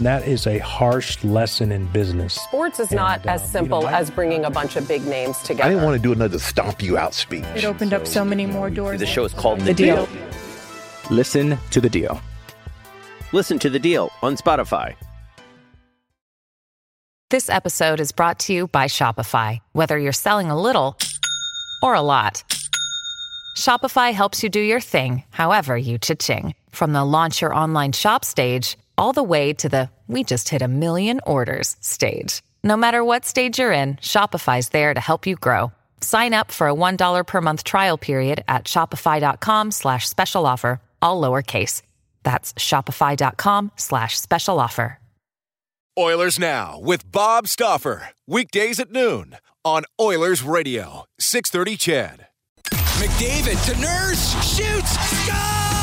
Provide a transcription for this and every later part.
That is a harsh lesson in business. Sports is not And, uh, as simple you know, I- as bringing a bunch of big names together. I didn't want to do another stomp you out speech. It opened up so many more doors. The show is called The, The Deal. Listen to The Deal. Listen to The Deal on Spotify. This episode is brought to you by Shopify. Whether you're selling a little or a lot, Shopify helps you do your thing, however you cha-ching. From the launch your online shop stage, all the way to the we just hit a million orders stage. No matter what stage you're in, Shopify's there to help you grow. Sign up for a $1 per month trial period at shopify.com slash special offer, all lowercase. That's shopify.com slash special offer. Oilers Now with Bob Stauffer. Weekdays at noon on Oilers Radio, 630 CHED. McDavid to Nurse, shoots, score!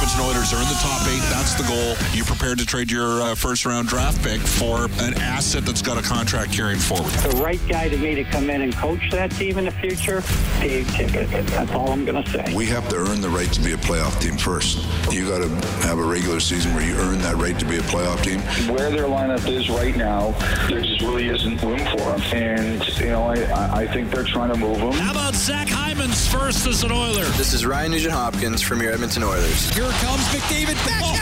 The Edmonton Oilers are in the top eight. That's the goal. You're prepared to trade your uh, first round draft pick for an asset that's got a contract carrying forward. The right guy to me to come in and coach that team in the future, Dave Tippett. That's all I'm going to say. We have to earn the right to be a playoff team first. You got to have a regular season where you earn that right to be a playoff team. Where their lineup is right now, there just really isn't room for them. And, you know, I, I think they're trying to move them. How about Zach Hyman's first as an Oiler? This is Ryan Nugent Hopkins from your Edmonton Oilers. Here comes McDavid. Backhand.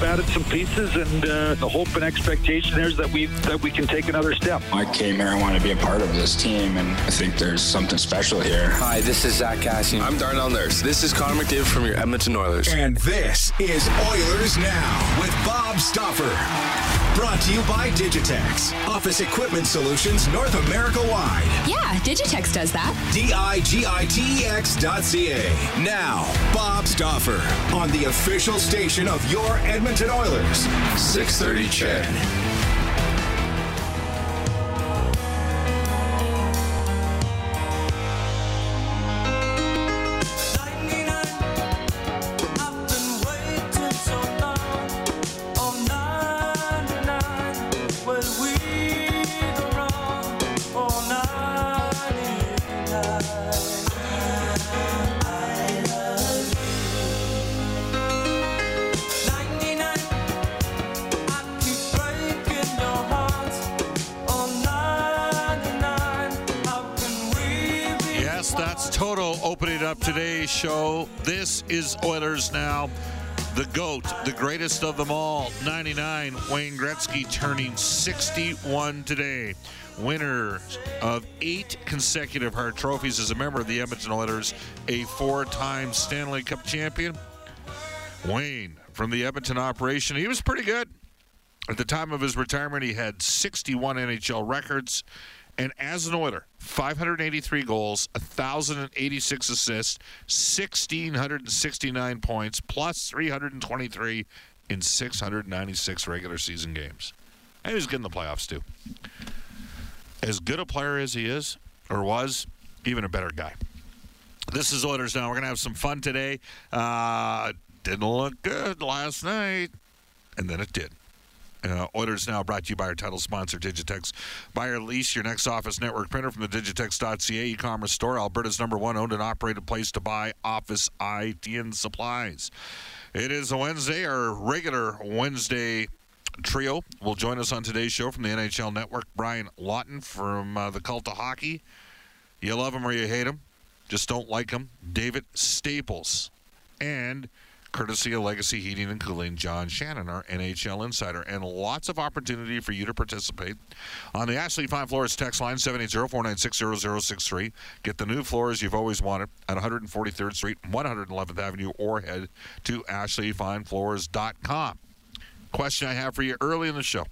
We've added some pieces, and uh, the hope and expectation there is that we that we can take another step. I came here. I want to be a part of this team, and I think there's something special here. Hi, this is Zack Kassian. I'm Darnell Nurse. This is Connor McDavid from your Edmonton Oilers. And this is Oilers Now with Bob Stauffer. Brought to you by Digitex. Office Equipment Solutions North America wide. Yeah, Digitex does that. D I G I T E X dot C A. Now, Bob Stauffer on the official station of your Edmonton Oilers. 630 CHED. Show. This is Oilers Now. The GOAT, the greatest of them all, 99, Wayne Gretzky turning 61 today. Winner of eight consecutive Hart trophies as a member of the Edmonton Oilers, a four time Stanley Cup champion. Wayne from the Edmonton operation, he was pretty good. At the time of his retirement, he had 61 NHL records. And as an Oiler, 583 goals, 1,086 assists, 1,669 points, plus 323 in 696 regular season games. And he was good in the playoffs, too. As good a player as he is, or was, even a better guy. This is Oilers Now. We're going to have some fun today. Uh, didn't look good last night, and then it did. Uh, Oilers Now brought to you by our title sponsor, Digitex. Buy or lease your next office network printer from the Digitex.ca e-commerce store, Alberta's number one owned and operated place to buy office IT and supplies. It is a Wednesday, our regular Wednesday trio will join us on today's show from the NHL Network. Brian Lawton from uh, the Cult of Hockey. You love him or you hate him. Just don't like him. David Staples. And courtesy of Legacy Heating and Cooling, John Shannon, our NHL insider, and lots of opportunity for you to participate on the Ashley Fine Floors text line 780-496-0063. Get the new floors you've always wanted at 143rd Street, 111th Avenue, or head to ashleyfinefloors.com. Question I have for you early in the show.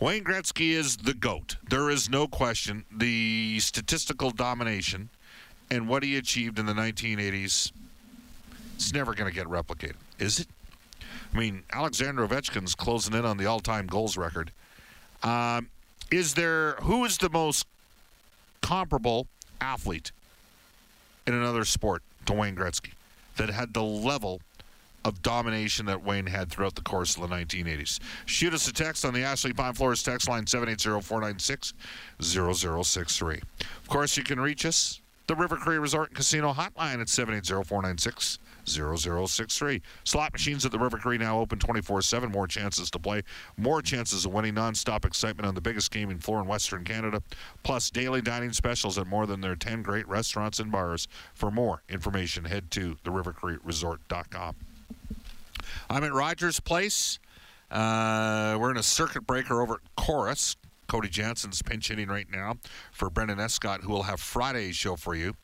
Wayne Gretzky is the GOAT. There is no question. The statistical domination and what he achieved in the 1980s it's never going to get replicated, is it? I mean, Alexander Ovechkin's closing in on the all-time goals record. Um, is there who is the most comparable athlete in another sport to Wayne Gretzky that had the level of domination that Wayne had throughout the course of the 1980s. Shoot us a text on the Ashley Fine Floors text line 780-496-0063. Of course, you can reach us, the River Cree Resort and Casino hotline at 780-496-0063. Slot machines at the River Cree now open 24-7. More chances to play, more chances of winning, non-stop excitement on the biggest gaming floor in Western Canada, plus daily dining specials at more than their 10 great restaurants and bars. For more information, head to therivercreekresort.com. I'm at Rogers Place. Uh, we're in a circuit breaker over at Corus. Cody Jansen's pinch hitting right now for Brendan Escott, who will have Friday's show for you.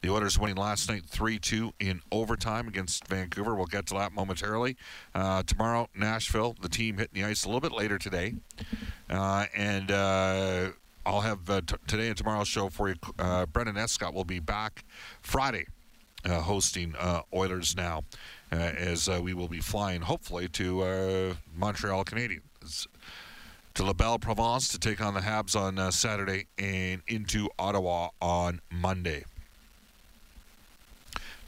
The Oilers winning last night 3 2 in overtime against Vancouver. We'll get to that momentarily. Uh, tomorrow, Nashville, the team hitting the ice a little bit later today. Uh, and uh, I'll have uh, t- today and tomorrow's show for you. Uh, Brendan Escott will be back Friday uh, hosting Oilers Now as we will be flying, hopefully, to Montreal Canadiens. To La Belle Province to take on the Habs on uh, Saturday and into Ottawa on Monday.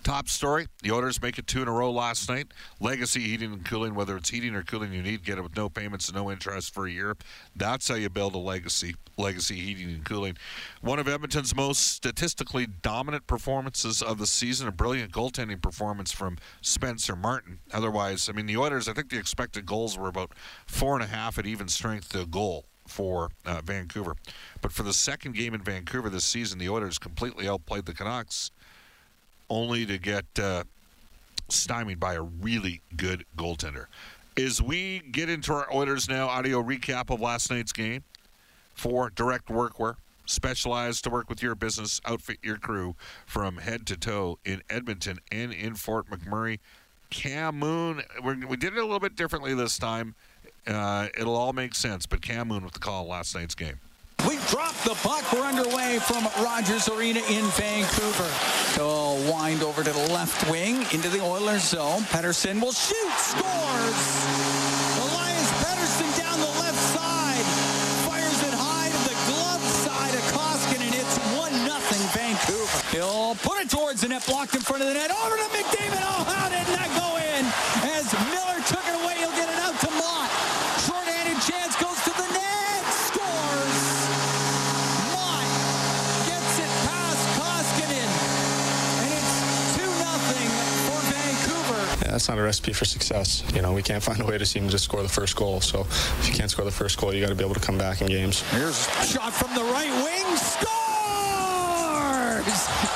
Top story: The Oilers make it two in a row last night. Legacy Heating and Cooling, whether it's heating or cooling you need, get it with no payments and no interest for a year. That's how you build a legacy. Legacy Heating and Cooling. One of Edmonton's most statistically dominant performances of the season. A brilliant goaltending performance from Spencer Martin. Otherwise, I mean, the Oilers. I think the expected goals were about four and a half at even strength to goal for uh, Vancouver. But for the second game in Vancouver this season, the Oilers completely outplayed the Canucks only to get uh, stymied by a really good goaltender. As we get into our Oilers now audio recap of last night's game for direct workwear, specialized to work with your business, outfit your crew from head to toe in Edmonton and in Fort McMurray. Cam Moon, we did it a little bit differently this time. Uh, it'll all make sense, but Cam Moon with the call last night's game. We dropped the puck. We're underway from Rogers Arena in Vancouver. So wind over to the left wing into the Oilers zone. Pettersson will shoot. Scores. Elias Pettersson down the left side. Fires it high to the glove side of Koskinen. It's 1-0 Vancouver. He'll put it towards the net. Blocked in front of the net. Over to McDavid. Oh, how did that go not a recipe for success. You know, we can't find a way to seem to score the first goal. So if you can't score the first goal, you got to be able to come back in games. Here's a shot from the right wing. Scores!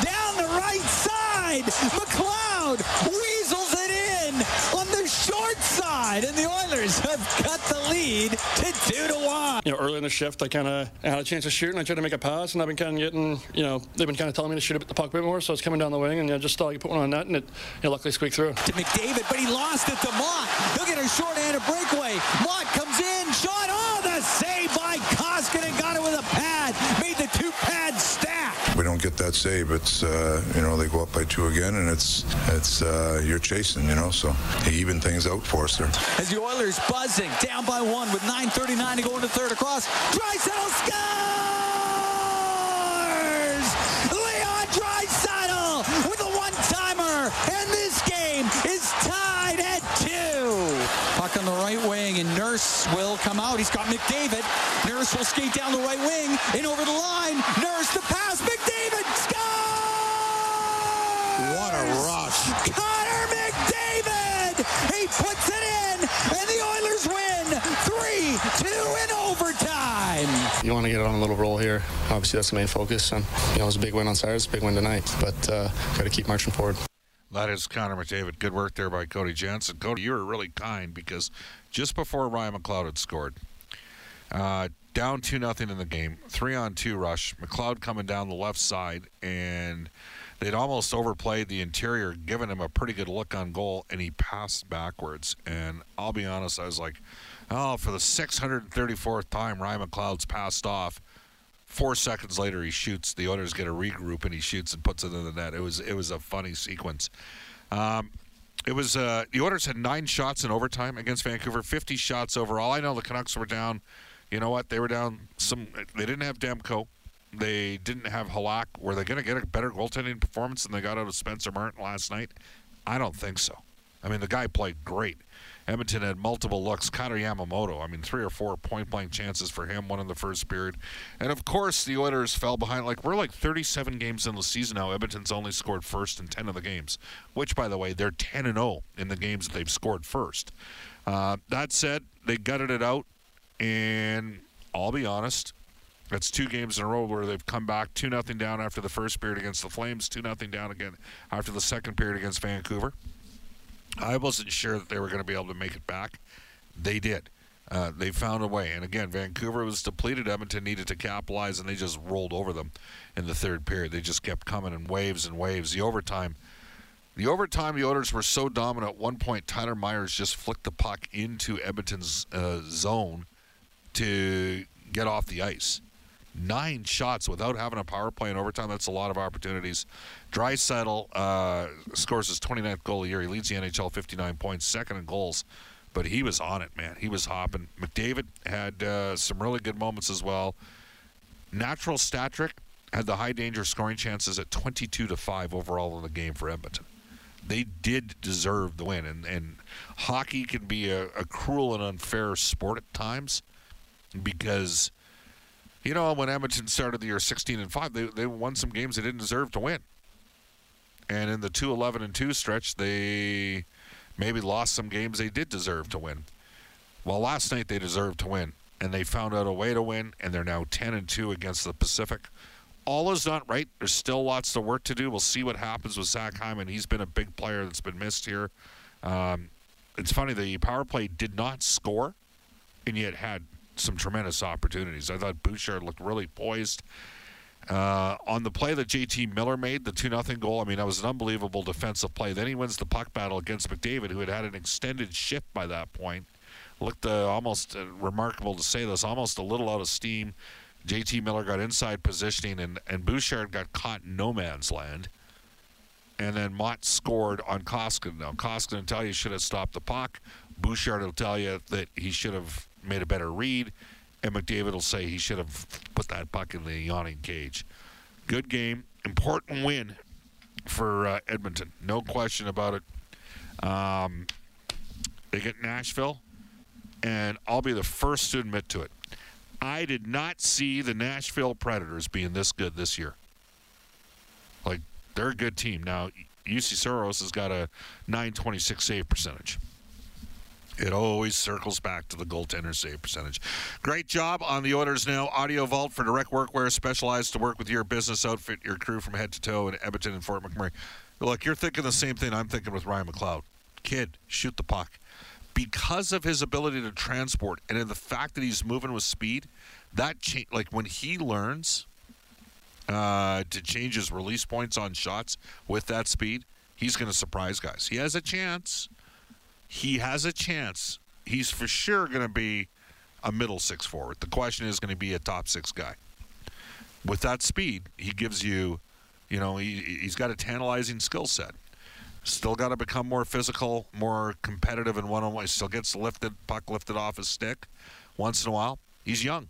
Down the right side. McLeod side. And the Oilers have cut the lead to 2 to 1. You know, early in the shift, I kind of had a chance to shoot, and I tried to make a pass, and I've been kind of getting, you know, they've been kind of telling me to shoot a the puck a bit more, so it's coming down the wing, and I just thought you put one on net, and it, you know, luckily squeaked through. To McDavid, but he lost it to Motte. He'll get a short-handed breakaway. Motte comes in, shot. Oh, the save by Koskinen. Got it with a pad. Made the two pads stack. We don't get that save. It's uh, you know they go up by two again, and it's it's uh, you're chasing. You know, so he even things out for us there. As the Oilers buzzing, down by one with 9.39 to go into third across. Draisaitl scores! Leon Draisaitl with a one-timer, and this game is tied at two. Puck on the right wing, and Nurse will come out. He's got McDavid. Nurse will skate down the right wing and over the line. Nurse the pass. McDavid scores! What a rush. Connor McDavid! He puts it in, and the Oilers win 3-2 in overtime. You want to get it on a little roll here. Obviously, that's the main focus. And, you know, it was a big win on Saturday. It's a big win tonight. But uh, got to keep marching forward. That is Connor McDavid. Good work there by Cody Jansen. Cody, you were really kind because just before Ryan McLeod had scored, uh, down 2 nothing in the game, three on two rush, McLeod coming down the left side, and they'd almost overplayed the interior, giving him a pretty good look on goal, and he passed backwards. And I'll be honest, I was like, oh, for the 634th time, Ryan McLeod's passed off. Four seconds later, he shoots. The Oilers get a regroup, and he shoots and puts it in the net. It was it was a funny sequence. Um, It was uh, the Oilers had nine shots in overtime against Vancouver, 50 shots overall. I know the Canucks were down. You know what? They were down some. They didn't have Demko. They didn't have Halak. Were they going to get a better goaltending performance than they got out of Spencer Martin last night? I don't think so. I mean, the guy played great. Edmonton had multiple looks. Kailer Yamamoto, I mean, three or four point blank chances for him, one in the first period. And of course, the Oilers fell behind. Like, we're like 37 games in the season now. Edmonton's only scored first in 10 of the games, which, by the way, they're 10 and 0 in the games that they've scored first. Uh, that said, they gutted it out. And I'll be honest, that's two games in a row where they've come back 2 nothing down after the first period against the Flames, 2 nothing down again after the second period against Vancouver. I wasn't sure that they were going to be able to make it back. They did. Uh, they found a way. And again, Vancouver was depleted. Edmonton needed to capitalize, and they just rolled over them in the third period. They just kept coming in waves and waves. The overtime, the overtime, the Oilers were so dominant. At one point, Tyler Myers just flicked the puck into Edmonton's uh, zone to get off the ice. Nine shots without having a power play in overtime. That's a lot of opportunities. Draisaitl uh, scores his 29th goal a year. He leads the NHL 59 points, second in goals, but he was on it, man. He was hopping. McDavid had uh, some really good moments as well. Natural stat trick had the high danger scoring chances at 22 to 5 overall in the game for Edmonton. They did deserve the win, and, and hockey can be a, a cruel and unfair sport at times because – you know, when Edmonton started the year 16 and 5, they, they won some games they didn't deserve to win. And in the 2 11 and 2 stretch, they maybe lost some games they did deserve to win. Well, last night they deserved to win, and they found out a way to win, and they're now 10 and 2 against the Pacific. All is not right. There's still lots of work to do. We'll see what happens with Zach Hyman. He's been a big player that's been missed here. Um, it's funny, the power play did not score, and yet had some tremendous opportunities. I thought Bouchard looked really poised. Uh, on the play that JT Miller made, the 2 0 goal, I mean, that was an unbelievable defensive play. Then he wins the puck battle against McDavid, who had had an extended shift by that point. Looked uh, almost uh, remarkable to say this, almost a little out of steam. JT Miller got inside positioning, and, and Bouchard got caught in no man's land. And then Motte scored on Koskinen. Now, Koskinen tell you should have stopped the puck. Bouchard will tell you that he should have made a better read, and McDavid will say he should have put that puck in the yawning cage. Good game, important win for uh, Edmonton, no question about it. Um, they get Nashville, and I'll be the first to admit to it. I did not see the Nashville Predators being this good this year. Like they're a good team now. Juuse Saros has got a 926 save percentage. It always circles back to the goaltender save percentage. Great job on the Oilers now. Audio Vault for direct workwear, specialized to work with your business outfit, your crew from head to toe in Edmonton and Fort McMurray. Look, you're thinking the same thing I'm thinking with Ryan McLeod. Kid, shoot the puck. Because of his ability to transport and in the fact that he's moving with speed, that cha- like when he learns uh, to change his release points on shots with that speed, he's going to surprise guys. He has a chance he has a chance. He's for sure going to be a middle six forward. The question is going to be a top six guy. With that speed, he gives you, you know, he, he's got a tantalizing skill set. Still got to become more physical, more competitive in one on one. Still gets lifted, puck lifted off his stick once in a while. He's young.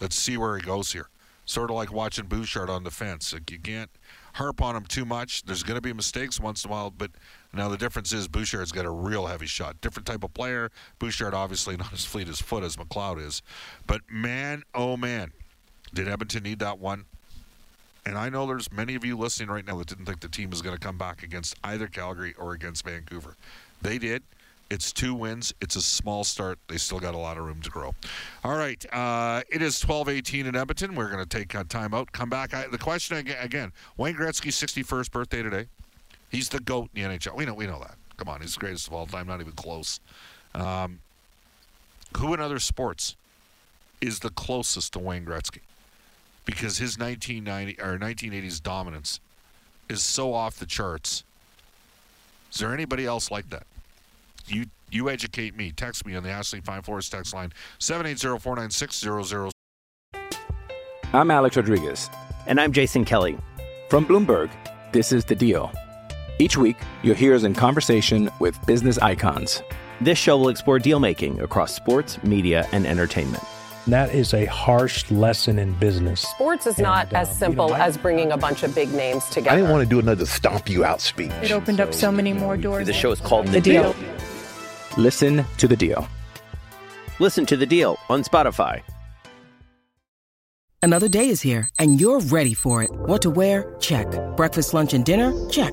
Let's see where he goes here. Sort of like watching Bouchard on the fence. Like you can't harp on him too much. There's going to be mistakes once in a while, but now the difference is Bouchard's got a real heavy shot. Different type of player. Bouchard obviously not as fleet as foot as McLeod is, but man, oh man, did Edmonton need that one? And I know there's many of you listening right now that didn't think the team was going to come back against either Calgary or against Vancouver. They did. It's two wins. It's a small start. They still got a lot of room to grow. All right. Uh, it is 12-18 in Edmonton. We're going to take a timeout. Come back. I, the question again, Wayne Gretzky's 61st birthday today. He's the GOAT in the NHL. We know, we know that. Come on. He's the greatest of all time. Not even close. Um, who in other sports is the closest to Wayne Gretzky? Because his 1990 or 1980s dominance is so off the charts. Is there anybody else like that? you you educate me. Text me on the Ashley Fine Floors text line 780-496-00. I'm Alex Rodriguez. And I'm Jason Kelly. From Bloomberg, this is The Deal. Each week, you'll hear us in conversation with business icons. This show will explore deal making across sports, media, and entertainment. That is a harsh lesson in business. Sports is not as uh, simple as bringing a bunch of big names together. I didn't want to do another stomp you out speech. It opened up so many more doors. The show is called The Deal. Listen to the deal. Listen to the deal on Spotify. Another day is here, and you're ready for it. What to wear? Check. Breakfast, lunch, and dinner? Check.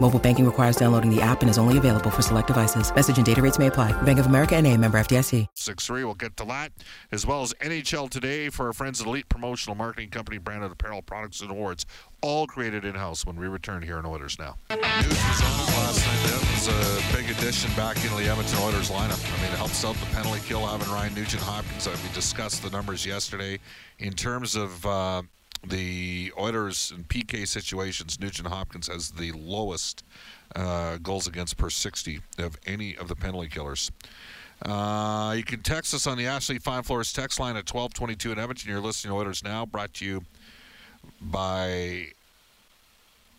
Mobile banking requires downloading the app and is only available for select devices. Message and data rates may apply. Bank of America and a member FDIC. 6-3, we'll get to that, as well as NHL Today for our friends at Elite Promotional Marketing Company, branded apparel products and awards, all created in-house when we return here in Oilers Now. News was on us last night. That was a big addition back into the Edmonton Oilers lineup. I mean, it helps out the penalty kill having Ryan Nugent-Hopkins. We discussed the numbers yesterday. In terms of... Uh, the Oilers in PK situations, Nugent Hopkins has the lowest uh, goals against per 60 of any of the penalty killers. Uh, you can text us on the Ashley Fine Floors text line at 1222 in Edmonton. You're listening to Oilers Now, brought to you by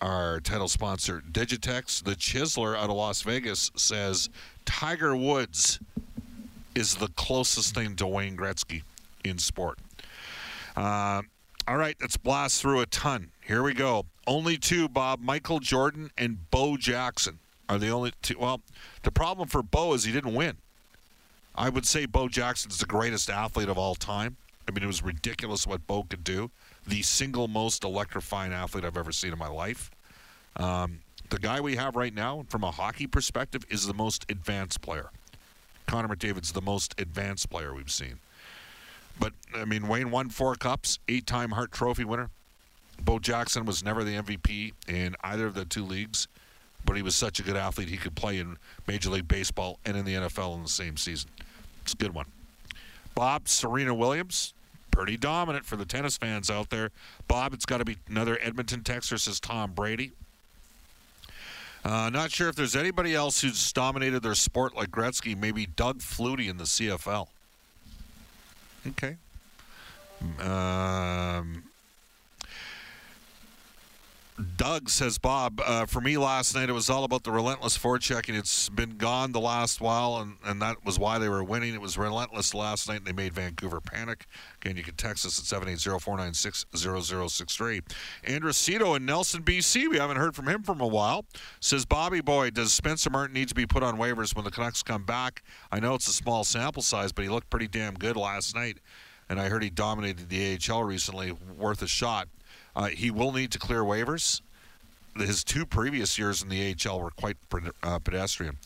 our title sponsor, Digitex. The Chiseler out of Las Vegas says Tiger Woods is the closest thing to Wayne Gretzky in sport. Uh, all right, let's blast through a ton. Here we go. Only two, Bob. Michael Jordan and Bo Jackson are the only two. Well, the problem for Bo is he didn't win. I would say Bo Jackson's the greatest athlete of all time. I mean, it was ridiculous what Bo could do. The single most electrifying athlete I've ever seen in my life. Um, the guy we have right now, from a hockey perspective, is the most advanced player. Connor McDavid's the most advanced player we've seen. But, I mean, Wayne won four cups, eight time Hart Trophy winner. Bo Jackson was never the MVP in either of the two leagues, but he was such a good athlete he could play in Major League Baseball and in the NFL in the same season. It's a good one. Bob, Serena Williams, pretty dominant for the tennis fans out there. Bob, it's got to be another Edmonton Texter, says Tom Brady. Uh, not sure if there's anybody else who's dominated their sport like Gretzky. Maybe Doug Flutie in the CFL. Okay. Um, Doug says, Bob, uh, for me last night, it was all about the relentless forechecking. It's been gone the last while, and, and that was why they were winning. It was relentless last night, and they made Vancouver panic. Again, you can text us at 780 496 0063. Andrew Cito in Nelson, BC, we haven't heard from him from a while, says, Bobby Boy, does Spencer Martin need to be put on waivers when the Canucks come back? I know it's a small sample size, but he looked pretty damn good last night, and I heard he dominated the AHL recently, worth a shot. Uh, he will need to clear waivers. His two previous years in the AHL were quite uh, pedestrian.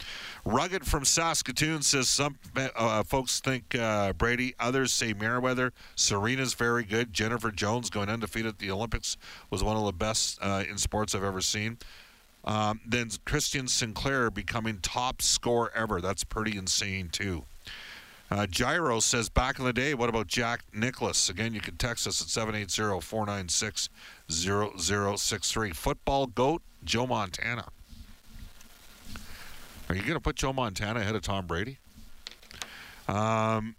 Rugged from Saskatoon says some uh, folks think uh, Brady, others say Mayweather. Serena's very good. Jennifer Jones going undefeated at the Olympics was one of the best uh, in sports I've ever seen. Um, then Christine Sinclair becoming top scorer ever. That's pretty insane too. Uh, Gyro says, back in the day, what about Jack Nicklaus? Again, you can text us at 780 496 0063. Football GOAT, Joe Montana. Are you going to put Joe Montana ahead of Tom Brady? Um,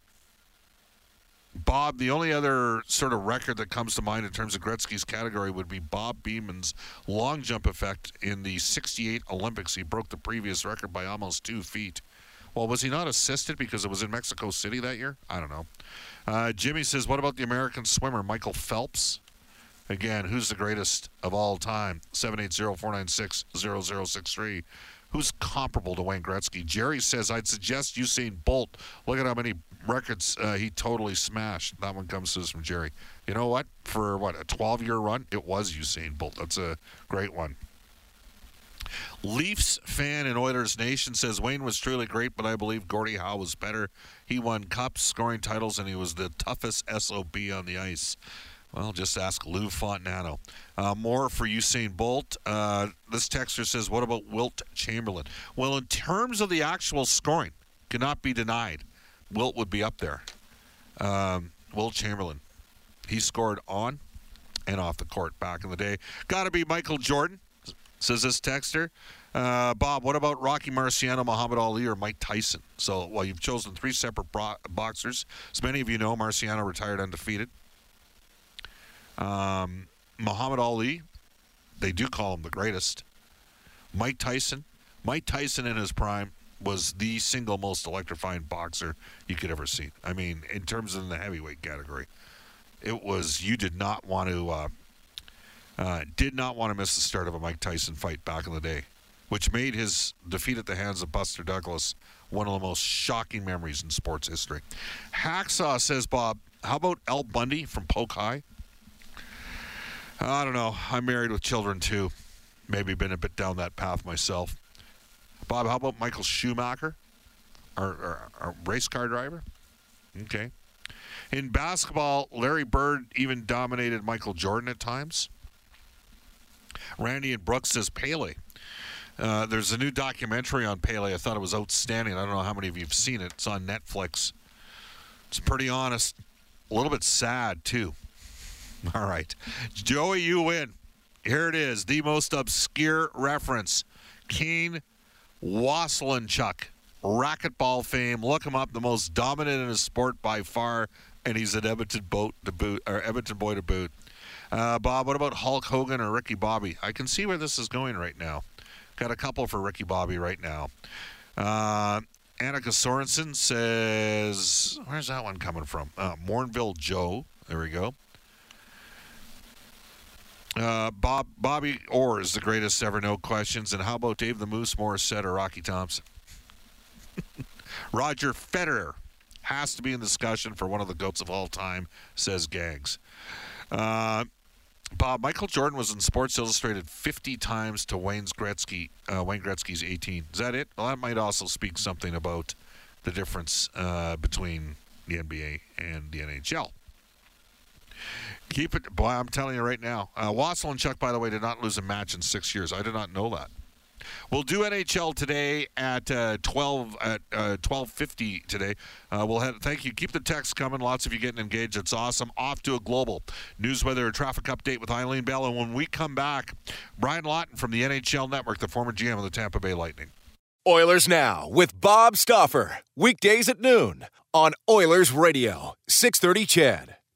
Bob, the only other sort of record that comes to mind in terms of Gretzky's category would be Bob Beamon's long jump effect in the 68 Olympics. He broke the previous record by almost two feet. Well, was he not assisted because it was in Mexico City that year? I don't know. Uh, Jimmy says, what about the American swimmer, Michael Phelps? Again, who's the greatest of all time? 780-496-0063. Who's comparable to Wayne Gretzky? Jerry says, I'd suggest Usain Bolt. Look at how many records uh, he totally smashed. That one comes to us from Jerry. You know what? For, what, a 12-year run, it was Usain Bolt. That's a great one. Leafs fan in Oilers Nation says Wayne was truly great, but I believe Gordie Howe was better. He won cups, scoring titles, and he was the toughest SOB on the ice. Well, just ask Lou Fontinato. Uh, more for Usain Bolt. Uh, this texter says, what about Wilt Chamberlain? Well, in terms of the actual scoring, cannot be denied. Wilt would be up there. Um, Wilt Chamberlain. He scored on and off the court back in the day. Got to be Michael Jordan, says this texter. Uh, Bob, what about Rocky Marciano, Muhammad Ali, or Mike Tyson? So, well, you've chosen three separate bro- boxers. As many of you know, Marciano retired undefeated. Um, Muhammad Ali, they do call him the greatest. Mike Tyson, Mike Tyson in his prime was the single most electrifying boxer you could ever see. I mean, in terms of the heavyweight category, it was you did not want to uh, uh, did not want to miss the start of a Mike Tyson fight back in the day, which made his defeat at the hands of Buster Douglas one of the most shocking memories in sports history. Hacksaw says, Bob, how about Al Bundy from Polk High? I don't know. I'm married with children too. Maybe been a bit down that path myself. Bob, how about Michael Schumacher, our, our, our race car driver? Okay. In basketball, Larry Bird even dominated Michael Jordan at times. Randy and Brooks says Pele. Uh, there's a new documentary on Pele. I thought it was outstanding. I don't know how many of you have seen it. It's on Netflix. It's pretty honest. A little bit sad, too. All right. Joey, you win. Here it is the most obscure reference. Kane Waselenchuk, racquetball fame. Look him up, the most dominant in his sport by far, and he's an Edmonton boat to boot, or Edmonton boy to boot. Uh, Bob, what about Hulk Hogan or Ricky Bobby? I can see where this is going right now. Got a couple for Ricky Bobby right now. Uh, Annika Sorenstam says, where's that one coming from? Uh, Morinville Joe. There we go. Uh, Bob Bobby Orr is the greatest ever. No questions. And how about Dave the Moose Morissette or Rocky Thompson? Roger Federer has to be in discussion for one of the goats of all time, says Gags. Uh, Bob Michael Jordan was in Sports Illustrated 50 times to Wayne's Gretzky. Uh, Wayne Gretzky's 18. Is that it? Well, that might also speak something about the difference uh, between the NBA and the NHL. Keep it, boy. I'm telling you right now. Uh, Chuck, by the way, did not lose a match in six years. I did not know that. We'll do NHL today at uh, 12 at uh, 12:50 today. Uh, we'll have thank you. Keep the text coming. Lots of you getting engaged. It's awesome. Off to a global news weather traffic update with Eileen Bell. And when we come back, Brian Lawton from the NHL Network, the former GM of the Tampa Bay Lightning. Oilers Now with Bob Stauffer. Weekdays at noon on Oilers Radio, 630 CHED.